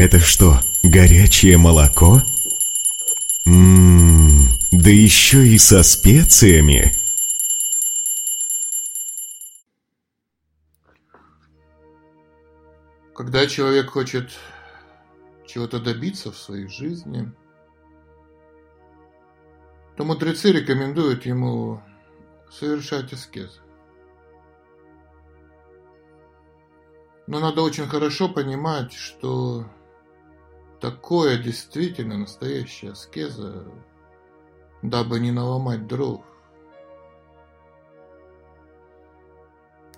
Это что, горячее молоко? Ммм, да еще и со специями. Когда человек хочет чего-то добиться в своей жизни, то мудрецы рекомендуют ему совершать аскезы. Но надо очень хорошо понимать, что такое действительно настоящая аскеза, дабы не наломать дров.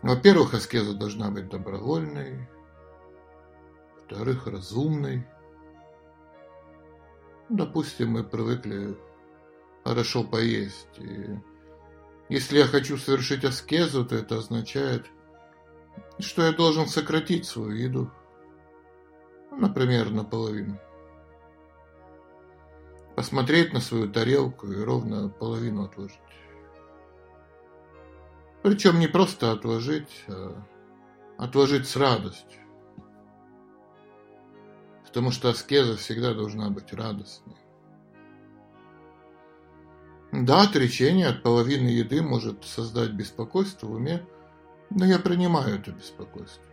Во-первых, аскеза должна быть добровольной, во-вторых, разумной. Допустим, мы привыкли хорошо поесть. И если я хочу совершить аскезу, то это означает – что я должен сократить свою еду. Например, наполовину. Посмотреть на свою тарелку и ровно половину отложить. Причем не просто отложить, а отложить с радостью. Потому что аскеза всегда должна быть радостной. Да, отречение от половины еды может создать беспокойство в уме, но я принимаю это беспокойство.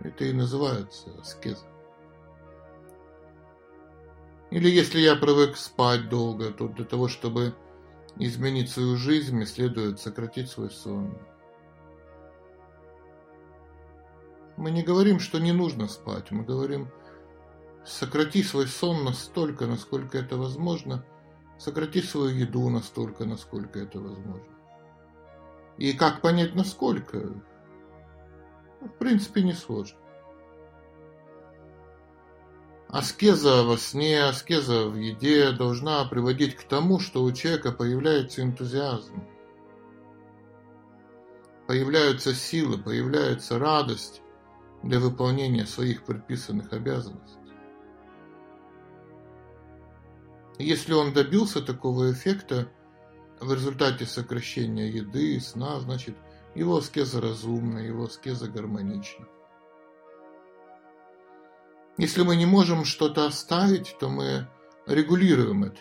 Это и называется аскеза. Или если я привык спать долго, то для того, чтобы изменить свою жизнь, мне следует сократить свой сон. Мы не говорим, что не нужно спать, мы говорим, сократи свой сон настолько, насколько это возможно, сократи свою еду настолько, насколько это возможно. И как понять, насколько? В принципе, не сложно. Аскеза во сне, аскеза в еде должна приводить к тому, что у человека появляется энтузиазм. Появляются силы, появляется радость для выполнения своих предписанных обязанностей. Если он добился такого эффекта, в результате сокращения еды и сна, значит, его аскеза разумна, его аскеза гармонична. Если мы не можем что-то оставить, то мы регулируем это.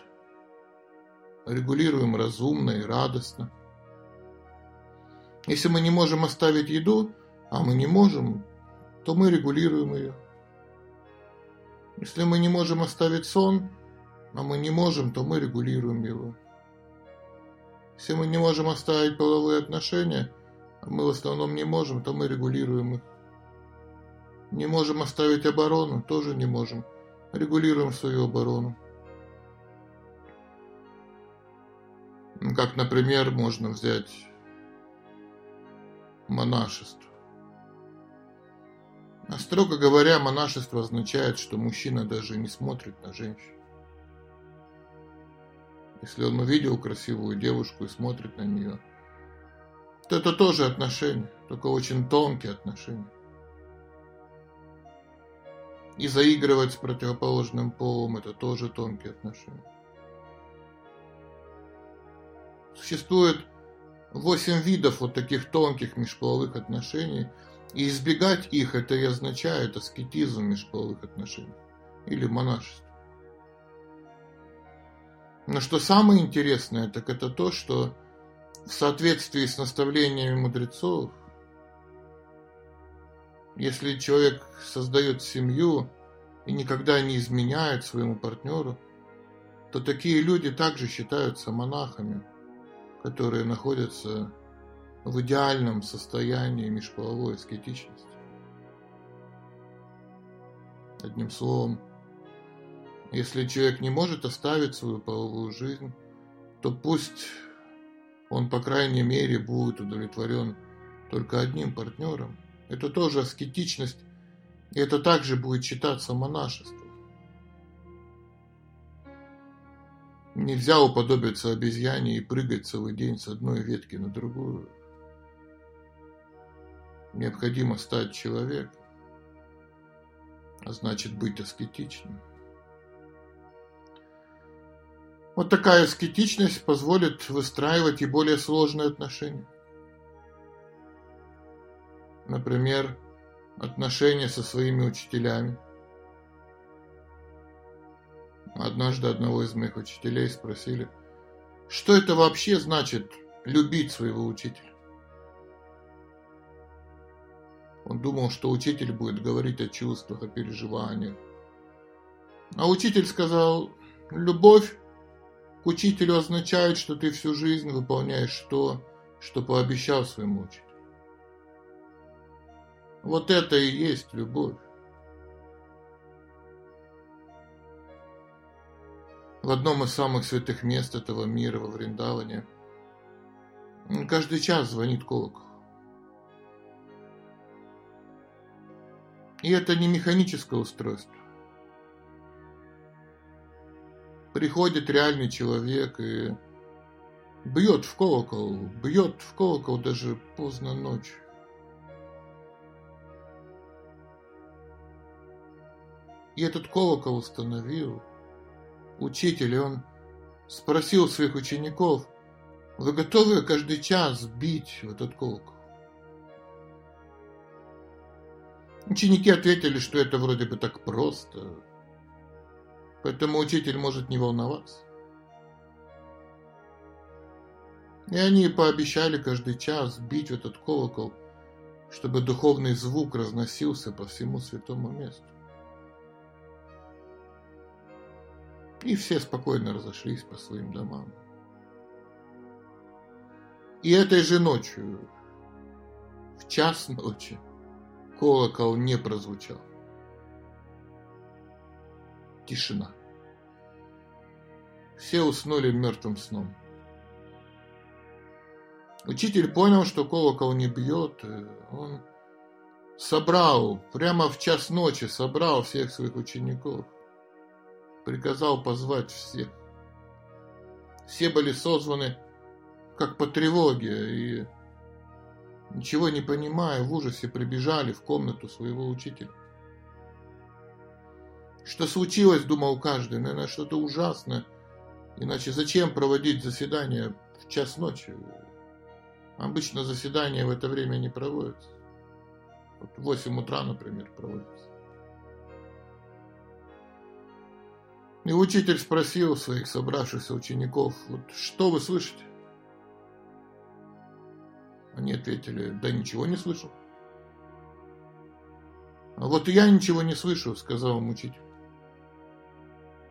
Регулируем разумно и радостно. Если мы не можем оставить еду, а мы не можем, то мы регулируем ее. Если мы не можем оставить сон, а мы не можем, то мы регулируем его. Если мы не можем оставить половые отношения, мы в основном не можем, то мы регулируем их. Не можем оставить оборону, тоже не можем. Регулируем свою оборону. Как, например, можно взять монашество. А строго говоря, монашество означает, что мужчина даже не смотрит на женщину. Если он увидел красивую девушку и смотрит на нее, это тоже отношения, только очень тонкие отношения. И заигрывать с противоположным полом – это тоже тонкие отношения. Существует восемь видов вот таких тонких межполовых отношений, и избегать их – это и означает аскетизм межполовых отношений или монашество. Но что самое интересное, так это то, что в соответствии с наставлениями мудрецов, если человек создает семью и никогда не изменяет своему партнеру, то такие люди также считаются монахами, которые находятся в идеальном состоянии межполовой аскетичности. Одним словом, если человек не может оставить свою половую жизнь, то пусть он, по крайней мере, будет удовлетворен только одним партнером. Это тоже аскетичность, и это также будет считаться монашеством. Нельзя уподобиться обезьяне и прыгать целый день с одной ветки на другую. Необходимо стать человеком, а значит быть аскетичным. Вот такая аскетичность позволит выстраивать и более сложные отношения. Например, отношения со своими учителями, Однажды одного из моих учителей спросили, что это вообще значит любить своего учителя. Он думал, что учитель будет говорить о чувствах, о переживаниях. А учитель сказал, любовь к учителю означает, что ты всю жизнь выполняешь то, что пообещал своему учителю. Вот это и есть любовь. В одном из самых святых мест этого мира, во Вриндаване, каждый час звонит колокол. И это не механическое устройство. Приходит реальный человек и бьет в колокол, бьет в колокол даже поздно ночью. И этот колокол установил учитель, и он спросил своих учеников, вы готовы каждый час бить в этот колокол? Ученики ответили, что это вроде бы так просто, поэтому учитель может не волноваться. И они пообещали каждый час бить этот колокол, чтобы духовный звук разносился по всему святому месту. И все спокойно разошлись по своим домам. И этой же ночью, в час ночи, Колокол не прозвучал. Тишина. Все уснули мертвым сном. Учитель понял, что колокол не бьет. Он собрал, прямо в час ночи собрал всех своих учеников. Приказал позвать всех. Все были созваны как по тревоге, и Ничего не понимая, в ужасе прибежали в комнату своего учителя. Что случилось, думал каждый, наверное, что-то ужасное. Иначе зачем проводить заседание в час ночи? Обычно заседания в это время не проводятся. Вот в 8 утра, например, проводятся. И учитель спросил своих собравшихся учеников, вот что вы слышите? Они ответили, да ничего не слышу. А вот я ничего не слышу, сказал им учитель.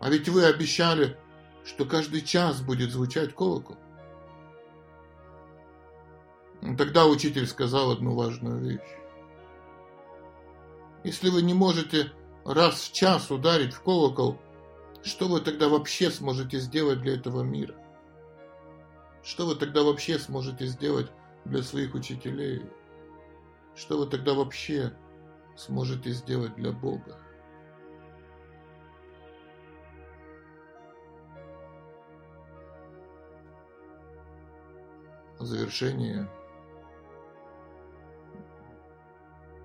А ведь вы обещали, что каждый час будет звучать колокол. Тогда учитель сказал одну важную вещь. Если вы не можете раз в час ударить в колокол, что вы тогда вообще сможете сделать для этого мира? Что вы тогда вообще сможете сделать для своих учителей, что вы тогда вообще сможете сделать для Бога? В завершение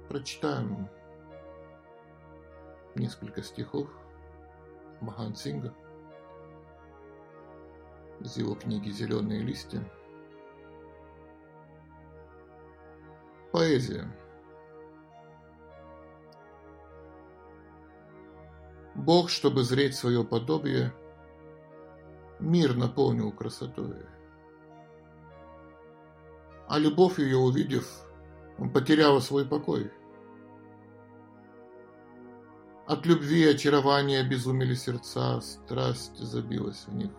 прочитаем несколько стихов Махан Синга из его книги «Зеленые листья». Поэзия. Бог, чтобы зреть свое подобие, мир наполнил красотой. А любовь ее увидев, он потерял свой покой. От любви и очарования обезумели сердца, страсть забилась в них,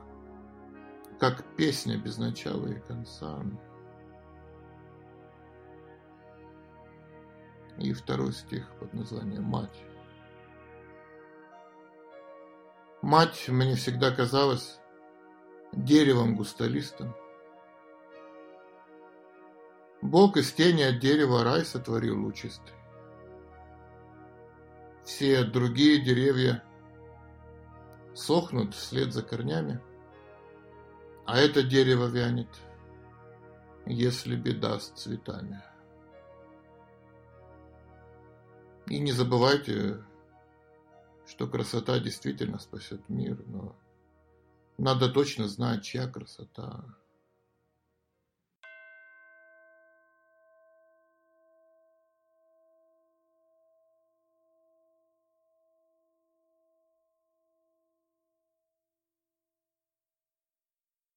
как песня без начала и конца. и второй стих под названием «Мать». Мать мне всегда казалась деревом густолистым. Бог из тени от дерева рай сотворил лучистый. Все другие деревья сохнут вслед за корнями, а это дерево вянет, если беда с цветами. И не забывайте, что красота действительно спасет мир, но надо точно знать, чья красота.